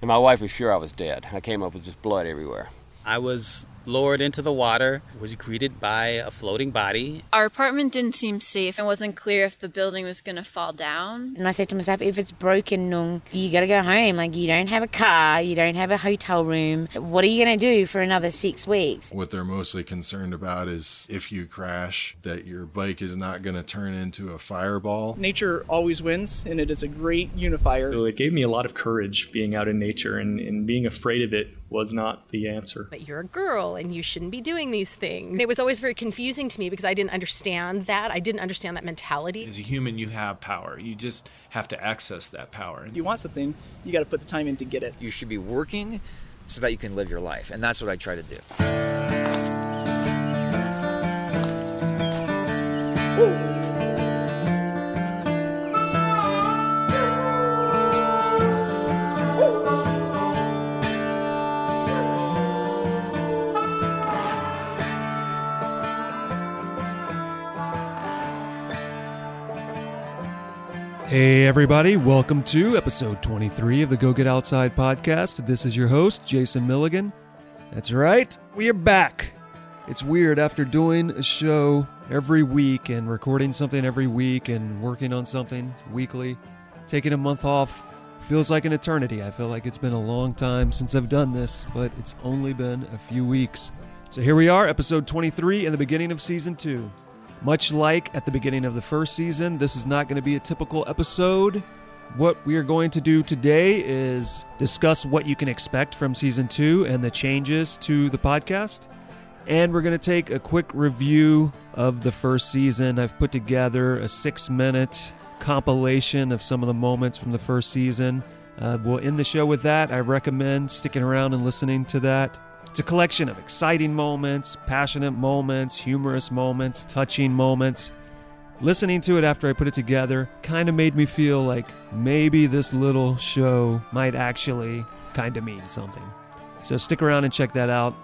And my wife was sure I was dead. I came up with just blood everywhere. I was lowered into the water, was greeted by a floating body. Our apartment didn't seem safe. It wasn't clear if the building was going to fall down. And I said to myself, if it's broken, Nung, you got to go home. Like, you don't have a car, you don't have a hotel room. What are you going to do for another six weeks? What they're mostly concerned about is if you crash, that your bike is not going to turn into a fireball. Nature always wins, and it is a great unifier. So it gave me a lot of courage being out in nature, and, and being afraid of it was not the answer. But you're a girl and you shouldn't be doing these things. It was always very confusing to me because I didn't understand that. I didn't understand that mentality. As a human, you have power. You just have to access that power. If you want something, you got to put the time in to get it. You should be working so that you can live your life. And that's what I try to do. Woo. Everybody, welcome to episode 23 of the Go Get Outside podcast. This is your host, Jason Milligan. That's right, we are back. It's weird after doing a show every week and recording something every week and working on something weekly, taking a month off feels like an eternity. I feel like it's been a long time since I've done this, but it's only been a few weeks. So here we are, episode 23 in the beginning of season 2. Much like at the beginning of the first season, this is not going to be a typical episode. What we are going to do today is discuss what you can expect from season two and the changes to the podcast. And we're going to take a quick review of the first season. I've put together a six minute compilation of some of the moments from the first season. Uh, we'll end the show with that. I recommend sticking around and listening to that. It's a collection of exciting moments, passionate moments, humorous moments, touching moments. Listening to it after I put it together kind of made me feel like maybe this little show might actually kind of mean something. So stick around and check that out.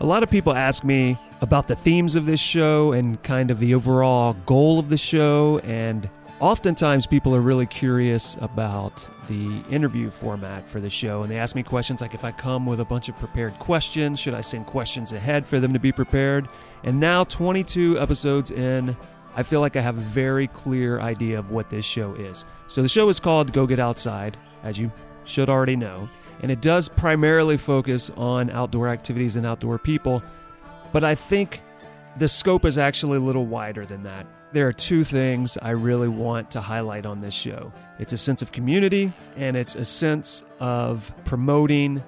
A lot of people ask me about the themes of this show and kind of the overall goal of the show, and oftentimes people are really curious about the interview format for the show and they ask me questions like if I come with a bunch of prepared questions, should I send questions ahead for them to be prepared? And now 22 episodes in, I feel like I have a very clear idea of what this show is. So the show is called Go Get Outside, as you should already know, and it does primarily focus on outdoor activities and outdoor people, but I think the scope is actually a little wider than that there are two things I really want to highlight on this show it's a sense of community, and it's a sense of promoting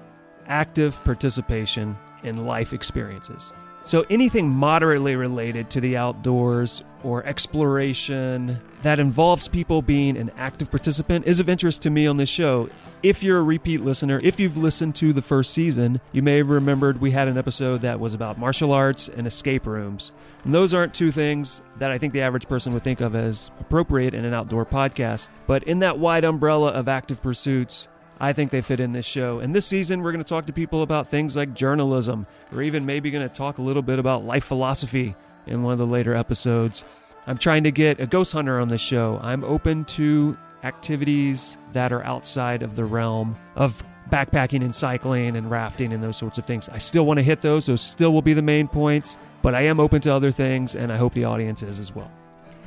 active participation in life experiences. So, anything moderately related to the outdoors or exploration that involves people being an active participant is of interest to me on this show. If you're a repeat listener, if you've listened to the first season, you may have remembered we had an episode that was about martial arts and escape rooms. And those aren't two things that I think the average person would think of as appropriate in an outdoor podcast. But in that wide umbrella of active pursuits, I think they fit in this show. And this season, we're going to talk to people about things like journalism, or even maybe going to talk a little bit about life philosophy in one of the later episodes. I'm trying to get a ghost hunter on the show. I'm open to activities that are outside of the realm of backpacking and cycling and rafting and those sorts of things. I still want to hit those, those still will be the main points, but I am open to other things, and I hope the audience is as well.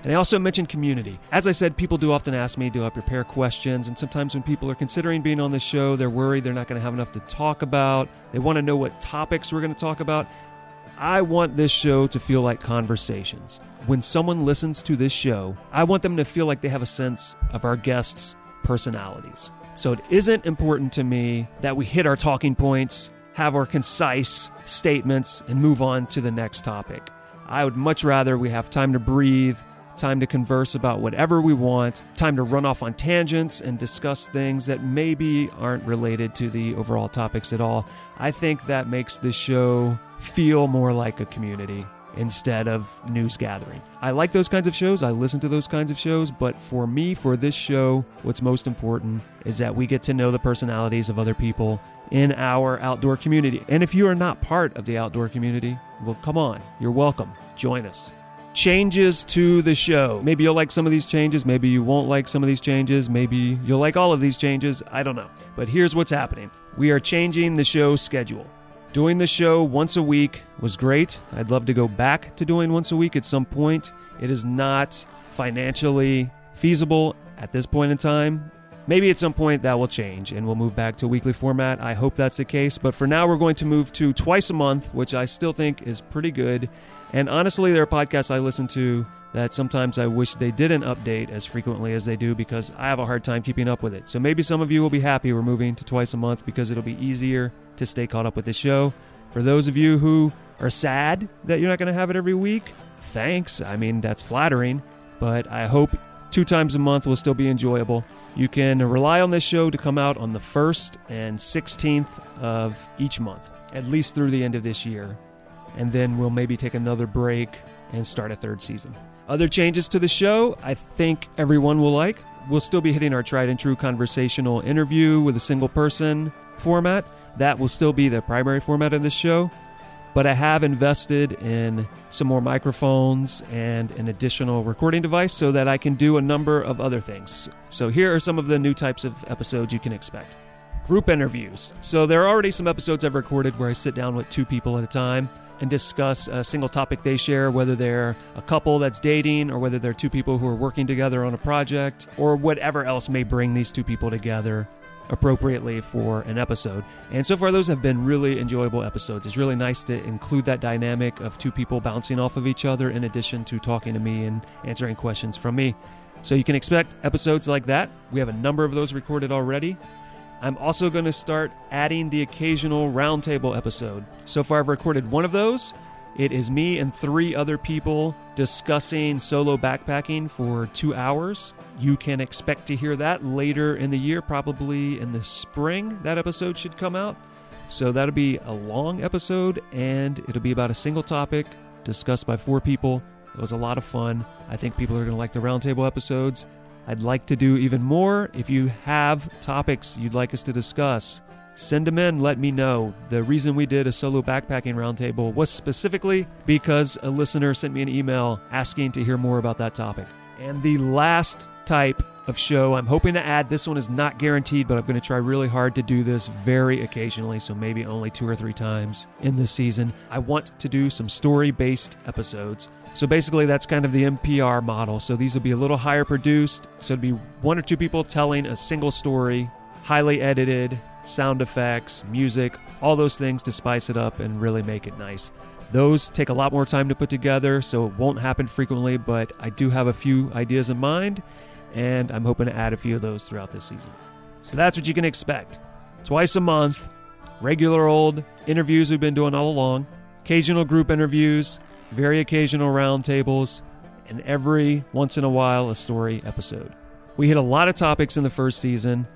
And I also mentioned community. As I said, people do often ask me, do I prepare questions? And sometimes when people are considering being on the show, they're worried they're not going to have enough to talk about. They want to know what topics we're going to talk about. I want this show to feel like conversations. When someone listens to this show, I want them to feel like they have a sense of our guests' personalities. So it isn't important to me that we hit our talking points, have our concise statements, and move on to the next topic. I would much rather we have time to breathe, time to converse about whatever we want, time to run off on tangents and discuss things that maybe aren't related to the overall topics at all. I think that makes this show feel more like a community instead of news gathering. I like those kinds of shows, I listen to those kinds of shows, but for me, for this show, what's most important is that we get to know the personalities of other people in our outdoor community. And if you are not part of the outdoor community, well, come on, you're welcome. Join us. Changes to the show. Maybe you'll like some of these changes, maybe you won't like some of these changes, maybe you'll like all of these changes. I don't know. But here's what's happening we are changing the show schedule. Doing the show once a week was great. I'd love to go back to doing once a week at some point. It is not financially feasible at this point in time. Maybe at some point that will change and we'll move back to weekly format. I hope that's the case. But for now, we're going to move to twice a month, which I still think is pretty good. And honestly, there are podcasts I listen to that sometimes I wish they didn't update as frequently as they do because I have a hard time keeping up with it. So maybe some of you will be happy we're moving to twice a month because it'll be easier to stay caught up with the show. For those of you who are sad that you're not going to have it every week, thanks. I mean, that's flattering, but I hope two times a month will still be enjoyable. You can rely on this show to come out on the 1st and 16th of each month, at least through the end of this year. And then we'll maybe take another break and start a third season. Other changes to the show, I think everyone will like. We'll still be hitting our tried and true conversational interview with a single person format. That will still be the primary format of the show. But I have invested in some more microphones and an additional recording device so that I can do a number of other things. So here are some of the new types of episodes you can expect. Group interviews. So there are already some episodes I've recorded where I sit down with two people at a time and discuss a single topic they share, whether they're a couple that's dating or whether they're two people who are working together on a project or whatever else may bring these two people together appropriately for an episode. And so far, those have been really enjoyable episodes. It's really nice to include that dynamic of two people bouncing off of each other in addition to talking to me and answering questions from me. So you can expect episodes like that. We have a number of those recorded already. I'm also going to start adding the occasional roundtable episode. So far, I've recorded one of those. It is me and three other people discussing solo backpacking for two hours. You can expect to hear that later in the year, probably in the spring. That episode should come out. So that'll be a long episode and it'll be about a single topic discussed by four people. It was a lot of fun. I think people are going to like the roundtable episodes. I'd like to do even more. If you have topics you'd like us to discuss, send them in, let me know. The reason we did a solo backpacking roundtable was specifically because a listener sent me an email asking to hear more about that topic. And the last type of show I'm hoping to add, this one is not guaranteed, but I'm going to try really hard to do this very occasionally, so maybe only two or three times in this season. I want to do some story based episodes. So basically, that's kind of the NPR model. So these will be a little higher produced. So it'd be one or two people telling a single story, highly edited, sound effects, music, all those things to spice it up and really make it nice. Those take a lot more time to put together, so it won't happen frequently, but I do have a few ideas in mind, and I'm hoping to add a few of those throughout this season. So that's what you can expect. Twice a month, regular old interviews we've been doing all along, occasional group interviews, very occasional roundtables, and every once in a while a story episode. We hit a lot of topics in the first season.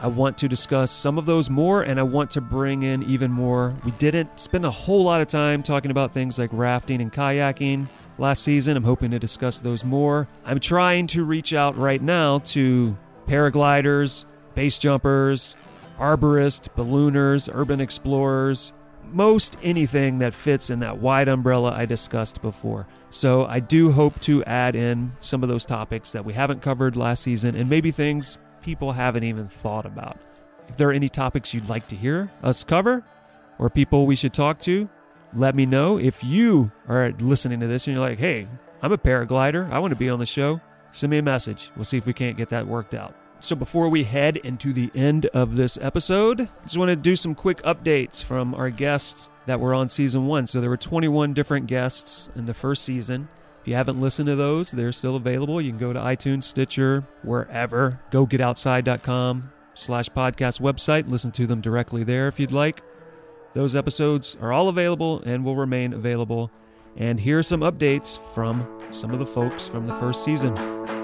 I want to discuss some of those more, and I want to bring in even more. We didn't spend a whole lot of time talking about things like rafting and kayaking last season. I'm hoping to discuss those more. I'm trying to reach out right now to paragliders, base jumpers, arborists, ballooners, urban explorers, most anything that fits in that wide umbrella I discussed before. So I do hope to add in some of those topics that we haven't covered last season and maybe things people haven't even thought about. If there are any topics you'd like to hear us cover or people we should talk to, let me know. If you are listening to this and you're like, hey, I'm a paraglider, I want to be on the show, send me a message. We'll see if we can't get that worked out. So before we head into the end of this episode, I just want to do some quick updates from our guests that were on season one. So there were 21 different guests in the first season. If you haven't listened to those, they're still available. You can go to iTunes, Stitcher, wherever. GoGetOutside.com slash podcast website. Listen to them directly there if you'd like. Those episodes are all available and will remain available. And here are some updates from some of the folks from the first season.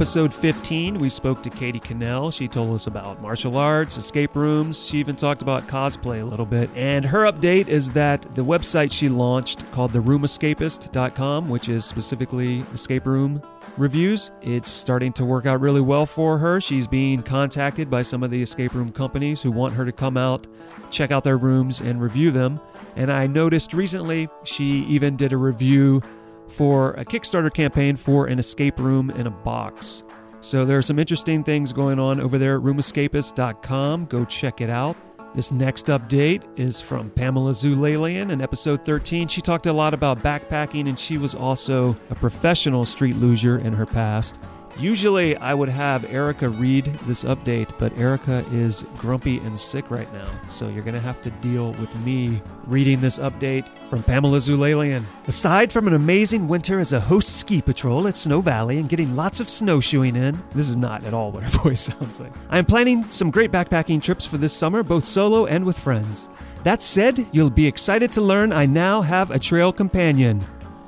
Episode 15, we spoke to Katie Cannell. She told us about martial arts, escape rooms. She even talked about cosplay a little bit. And her update is that the website she launched called theroomescapist.com, which is specifically escape room reviews, it's starting to work out really well for her. She's being contacted by some of the escape room companies who want her to come out, check out their rooms, and review them. And I noticed recently she even did a review for a Kickstarter campaign for an escape room in a box. So there are some interesting things going on over there at roomescapist.com. Go check it out. This next update is from Pamela Zulalian in episode 13. She talked a lot about backpacking and she was also a professional street luger in her past. Usually I would have Erica read this update, but Erica is grumpy and sick right now. So you're going to have to deal with me reading this update from Pamela Zulalian. Aside from an amazing winter as a host ski patrol at Snow Valley and getting lots of snowshoeing in, this is not at all what her voice sounds like. I am planning some great backpacking trips for this summer, both solo and with friends. That said, you'll be excited to learn I now have a trail companion,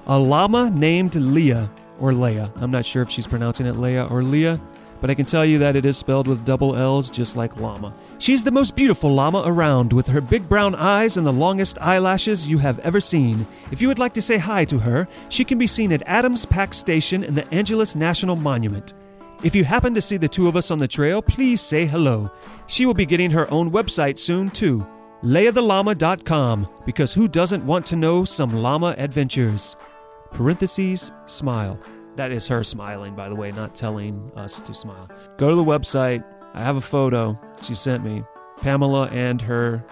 a llama named Leah or Leia. I'm not sure if she's pronouncing it Leia or Leah, but I can tell you that it is spelled with double L's just like llama. She's the most beautiful llama around, with her big brown eyes and the longest eyelashes you have ever seen. If you would like to say hi to her, she can be seen at Adams Pack Station in the Angeles National Monument. If you happen to see the two of us on the trail, please say hello. She will be getting her own website soon, too. LleahTheLlama.com, because who doesn't want to know some llama adventures? Parentheses smile. That is her smiling, by the way, not telling us to smile. Go to the website. I have a photo she sent me. Pamela and her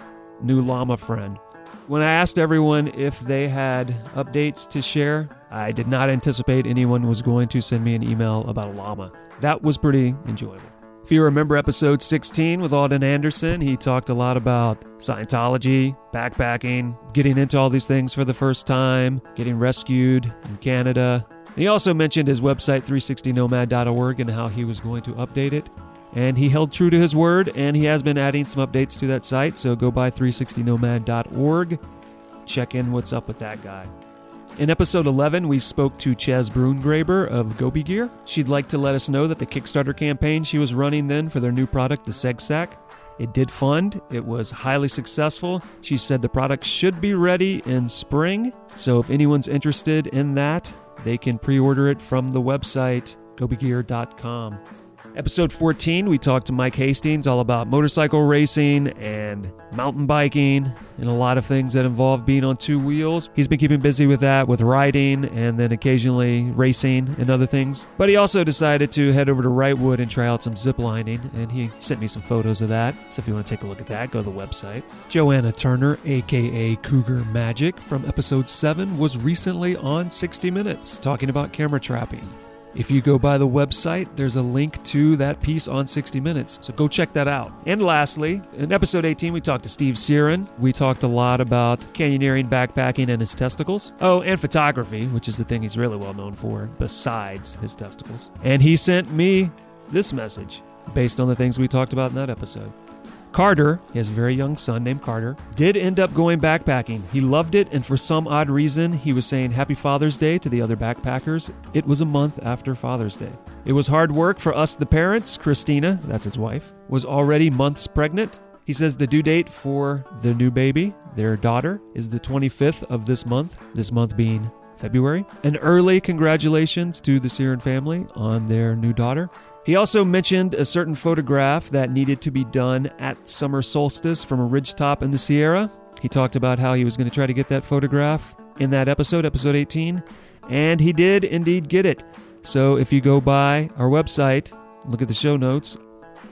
new llama friend. When I asked everyone if they had updates to share, I did not anticipate anyone was going to send me an email about a llama. That was pretty enjoyable. If you remember episode 16 with Alden Anderson, he talked a lot about Scientology, backpacking, getting into all these things for the first time, getting rescued in Canada. He also mentioned his website, 360nomad.org, and how he was going to update it. And he held true to his word, and he has been adding some updates to that site. So go by 360nomad.org. Check in what's up with that guy. In episode 11, we spoke to Chez Brungraber of Gobi Gear. She'd like to let us know that the Kickstarter campaign she was running then for their new product, the Segsac, it did fund. It was highly successful. She said the product should be ready in spring. So if anyone's interested in that, they can pre order it from the website, gobigear.com. Episode 14, we talked to Mike Hastings all about motorcycle racing and mountain biking and a lot of things that involve being on two wheels. He's been keeping busy with that, with riding and then occasionally racing and other things. But he also decided to head over to Wrightwood and try out some zip lining, and he sent me some photos of that. So if you want to take a look at that, go to the website. Johanna Turner, aka Cougar Magic, from episode 7, was recently on 60 Minutes talking about camera trapping. If you go by the website, there's a link to that piece on 60 Minutes. So go check that out. And lastly, in episode 18, we talked to Steve Siren. We talked a lot about canyoneering, backpacking, and his testicles. Oh, and photography, which is the thing he's really well known for, besides his testicles. And he sent me this message based on the things we talked about in that episode. Carter, he has a very young son named Carter, did end up going backpacking. He loved it, and for some odd reason, he was saying Happy Father's Day to the other backpackers. It was a month after Father's Day. It was hard work for us, the parents. Christina, that's his wife, was already months pregnant. He says the due date for the new baby, their daughter, is the 25th of this month, this month being February. An early congratulations to the Siren family on their new daughter. He also mentioned a certain photograph that needed to be done at summer solstice from a ridgetop in the Sierra. He talked about how he was going to try to get that photograph in that episode, episode 18, and he did indeed get it. So if you go by our website, look at the show notes,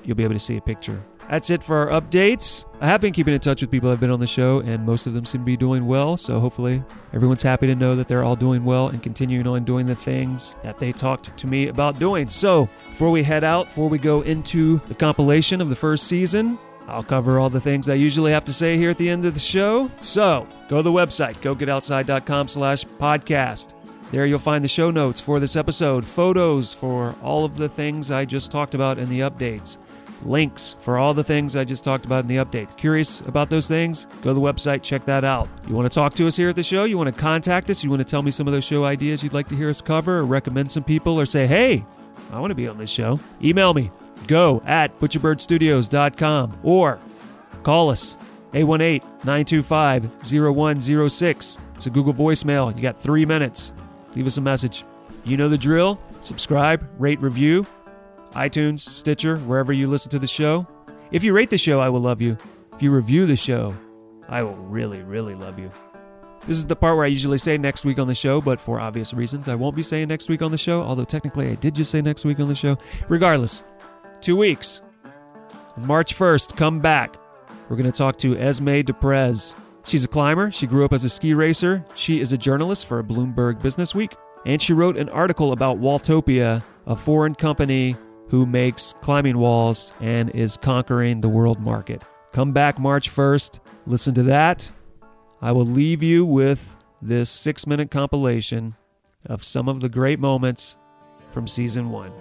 you'll be able to see a picture. That's it for our updates. I have been keeping in touch with people that have been on the show, and most of them seem to be doing well. So hopefully, everyone's happy to know that they're all doing well and continuing on doing the things that they talked to me about doing. So before we head out, before we go into the compilation of the first season, I'll cover all the things I usually have to say here at the end of the show. So go to the website, gogetoutside.com slash podcast. There you'll find the show notes for this episode, photos for all of the things I just talked about in the updates links for all the things I just talked about in the updates. Curious about those things? Go to the website, check that out. You want to talk to us here at the show? You want to contact us? You want to tell me some of those show ideas you'd like to hear us cover or recommend some people or say, hey, I want to be on this show. Email me, go at butcherbirdstudios.com or call us, 818 925 0106. It's a Google voicemail. You got three minutes. Leave us a message. You know the drill. Subscribe, rate, review, iTunes, Stitcher, wherever you listen to the show. If you rate the show, I will love you. If you review the show, I will really, really love you. This is the part where I usually say next week on the show, but for obvious reasons, I won't be saying next week on the show, although technically I did just say next week on the show. Regardless, two weeks. March 1st, come back. We're going to talk to Esme Deprez. She's a climber. She grew up as a ski racer. She is a journalist for Bloomberg Business Week. And she wrote an article about Walltopia, a foreign company who makes climbing walls and is conquering the world market. Come back March 1st. Listen to that. I will leave you with this six minute compilation of some of the great moments from season one.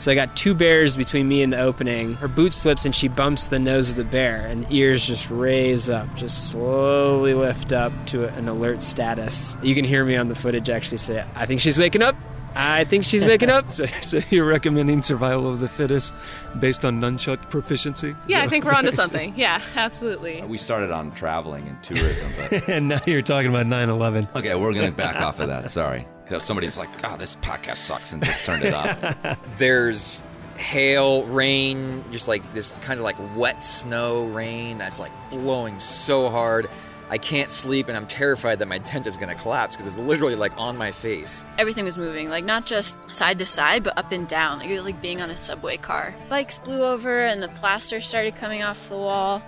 So I got two bears between me and the opening. Her boot slips and she bumps the nose of the bear, and ears just raise up, just slowly lift up to an alert status. You can hear me on the footage actually say, I think she's waking up. I think she's making up. so, so you're recommending survival of the fittest based on nunchuck proficiency? Yeah, I think we're onto something. Yeah, absolutely. Uh, we started on traveling and tourism, but and now you're talking about 9/11. okay, we're gonna back off of that. Sorry, because somebody's like, "Oh, this podcast sucks," and just turned it off. There's hail, rain, just like this kind of like wet snow rain that's like blowing so hard. I can't sleep and I'm terrified that my tent is going to collapse because it's literally like on my face. Everything was moving, like not just side to side, but up and down. Like it was like being on a subway car. Bikes blew over, and the plaster started coming off the wall,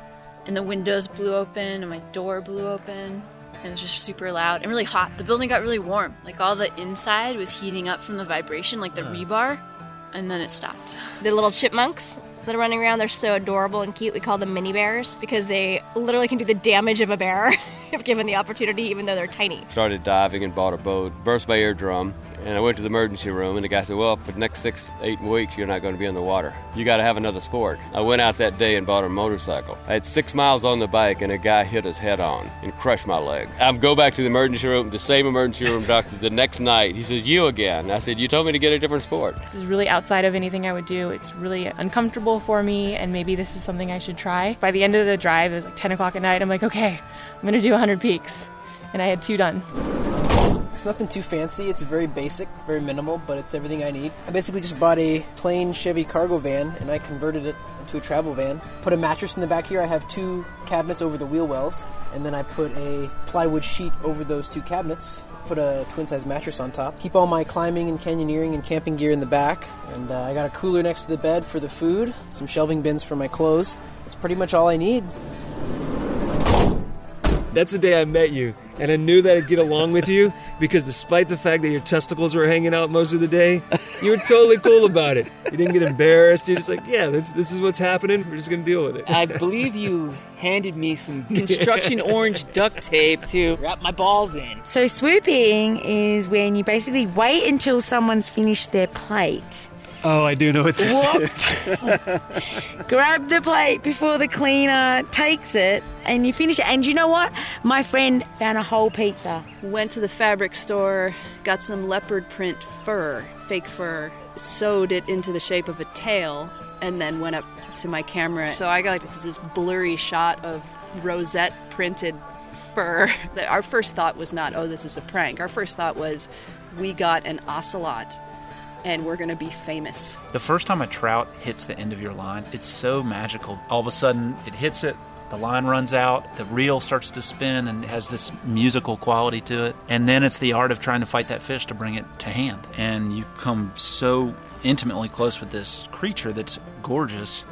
and the windows blew open, and my door blew open. And it was just super loud and really hot. The building got really warm. Like all the inside was heating up from the vibration, like the rebar, and then it stopped. The little chipmunks that are running around, they're so adorable and cute. We call them mini bears because they literally can do the damage of a bear if given the opportunity, even though they're tiny. Started diving and bought a boat, burst my eardrum, and I went to the emergency room, and the guy said, Well, for the next six, eight weeks, you're not going to be in the water. You got to have another sport. I went out that day and bought a motorcycle. I had six miles on the bike, and a guy hit his head on and crushed my leg. I go back to the emergency room, the same emergency room doctor the next night. He says, You again. I said, You told me to get a different sport. This is really outside of anything I would do. It's really uncomfortable for me, and maybe this is something I should try. By the end of the drive, it was like 10 o'clock at night. I'm like, okay, I'm going to do 100 peaks. And I had two done. It's nothing too fancy. It's very basic, very minimal, but it's everything I need. I basically just bought a plain Chevy cargo van and I converted it into a travel van. Put a mattress in the back here. I have two cabinets over the wheel wells, and then I put a plywood sheet over those two cabinets. Put a twin size mattress on top. Keep all my climbing and canyoneering and camping gear in the back. And uh, I got a cooler next to the bed for the food, some shelving bins for my clothes. That's pretty much all I need. That's the day I met you, and I knew that I'd get along with you because despite the fact that your testicles were hanging out most of the day, you were totally cool about it. You didn't get embarrassed. You're just like, yeah, this, this is what's happening. We're just going to deal with it. I believe you handed me some construction orange duct tape to wrap my balls in. So, swooping is when you basically wait until someone's finished their plate. Oh, I do know what this Whoop. is. Grab the plate before the cleaner takes it and you finish it. And you know what? My friend found a whole pizza. Went to the fabric store, got some leopard print fur, fake fur, sewed it into the shape of a tail, and then went up to my camera. So I got like this, this blurry shot of rosette printed fur. Our first thought was not, oh, this is a prank. Our first thought was, we got an ocelot and we're going to be famous. The first time a trout hits the end of your line, it's so magical. All of a sudden, it hits it, the line runs out, the reel starts to spin and has this musical quality to it. And then it's the art of trying to fight that fish to bring it to hand. And you come so intimately close with this creature that's gorgeous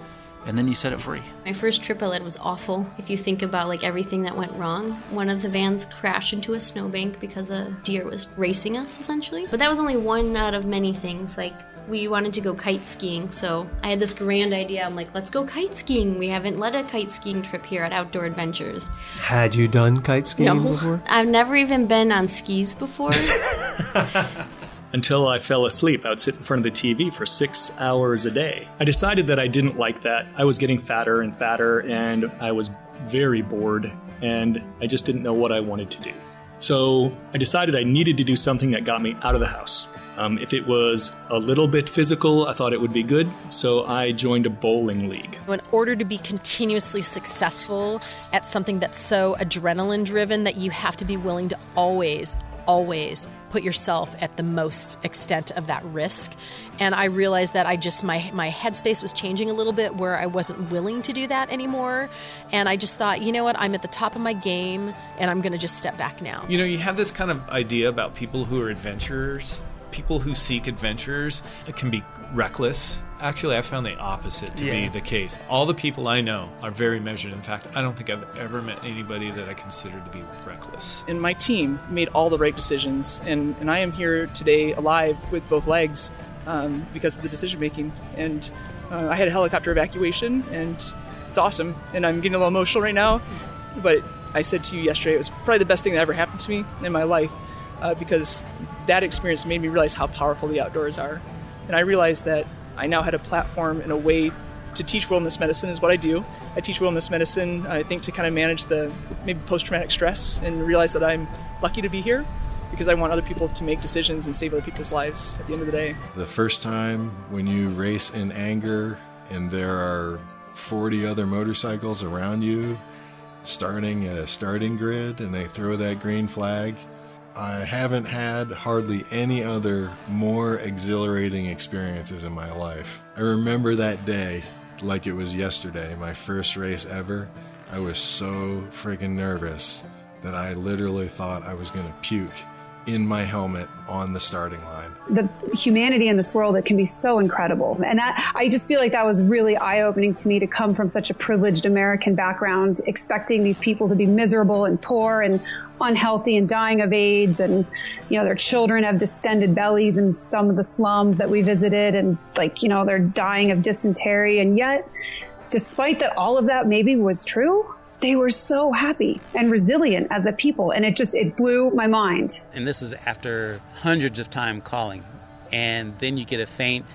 and then you set it free. My first trip I led was awful. If you think about like everything that went wrong, one of the vans crashed into a snowbank because a deer was racing us essentially. But that was only one out of many things. Like we wanted to go kite skiing, so I had this grand idea. I'm like, let's go kite skiing. We haven't led a kite skiing trip here at Outdoor Adventures. Had you done kite skiing No. before? I've never even been on skis before. until I fell asleep. I would sit in front of the TV for six hours a day. I decided that I didn't like that. I was getting fatter and fatter, and I was very bored, and I just didn't know what I wanted to do. So I decided I needed to do something that got me out of the house. Um, if it was a little bit physical, I thought it would be good, so I joined a bowling league. In order to be continuously successful at something that's so adrenaline driven that you have to be willing to always, always put yourself at the most extent of that risk. And I realized that I just my my headspace was changing a little bit where I wasn't willing to do that anymore. And I just thought, you know what, I'm at the top of my game and I'm gonna just step back now. You know, you have this kind of idea about people who are adventurers. People who seek adventures can be reckless. Actually, I found the opposite to Yeah. be the case. All the people I know are very measured. In fact, I don't think I've ever met anybody that I consider to be reckless. And my team made all the right decisions, and, and I am here today alive with both legs um, because of the decision making. And uh, I had a helicopter evacuation, and it's awesome. And I'm getting a little emotional right now, but I said to you yesterday it was probably the best thing that ever happened to me in my life uh, because that experience made me realize how powerful the outdoors are. And I realized that I now had a platform and a way to teach wilderness medicine is what I do. I teach wilderness medicine, I think, to kind of manage the maybe post traumatic stress and realize that I'm lucky to be here because I want other people to make decisions and save other people's lives at the end of the day. The first time when you race in anger and there are 40 other motorcycles around you starting at a starting grid and they throw that green flag, I haven't had hardly any other more exhilarating experiences in my life. I remember that day like it was yesterday, my first race ever. I was so freaking nervous that I literally thought I was going to puke in my helmet on the starting line. the humanity in this world it can be so incredible. And that i just feel like that was really eye-opening to me to come from such a privileged american background expecting these people to be miserable and poor and unhealthy and dying of aids. And you know their children have distended bellies in some of the slums that we visited and like you know they're dying of dysentery. And yet despite that all of that maybe was true they were so happy and resilient as a people and it just it blew my mind And this is after hundreds of time calling. And then you get a faint,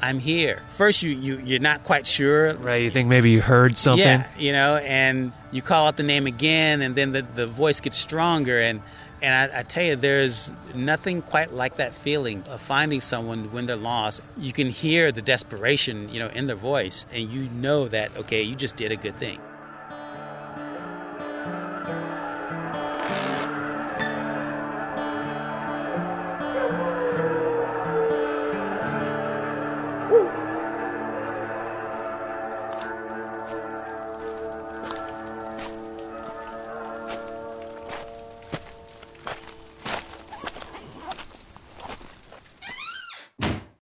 I'm here. First, you, you, you're not quite sure. Right, you think maybe you heard something? Yeah, you know, and you call out the name again, and then the, the voice gets stronger. And, and I, I tell you, there's nothing quite like that feeling of finding someone when they're lost. You can hear the desperation, you know, in their voice, and you know that, okay, you just did a good thing.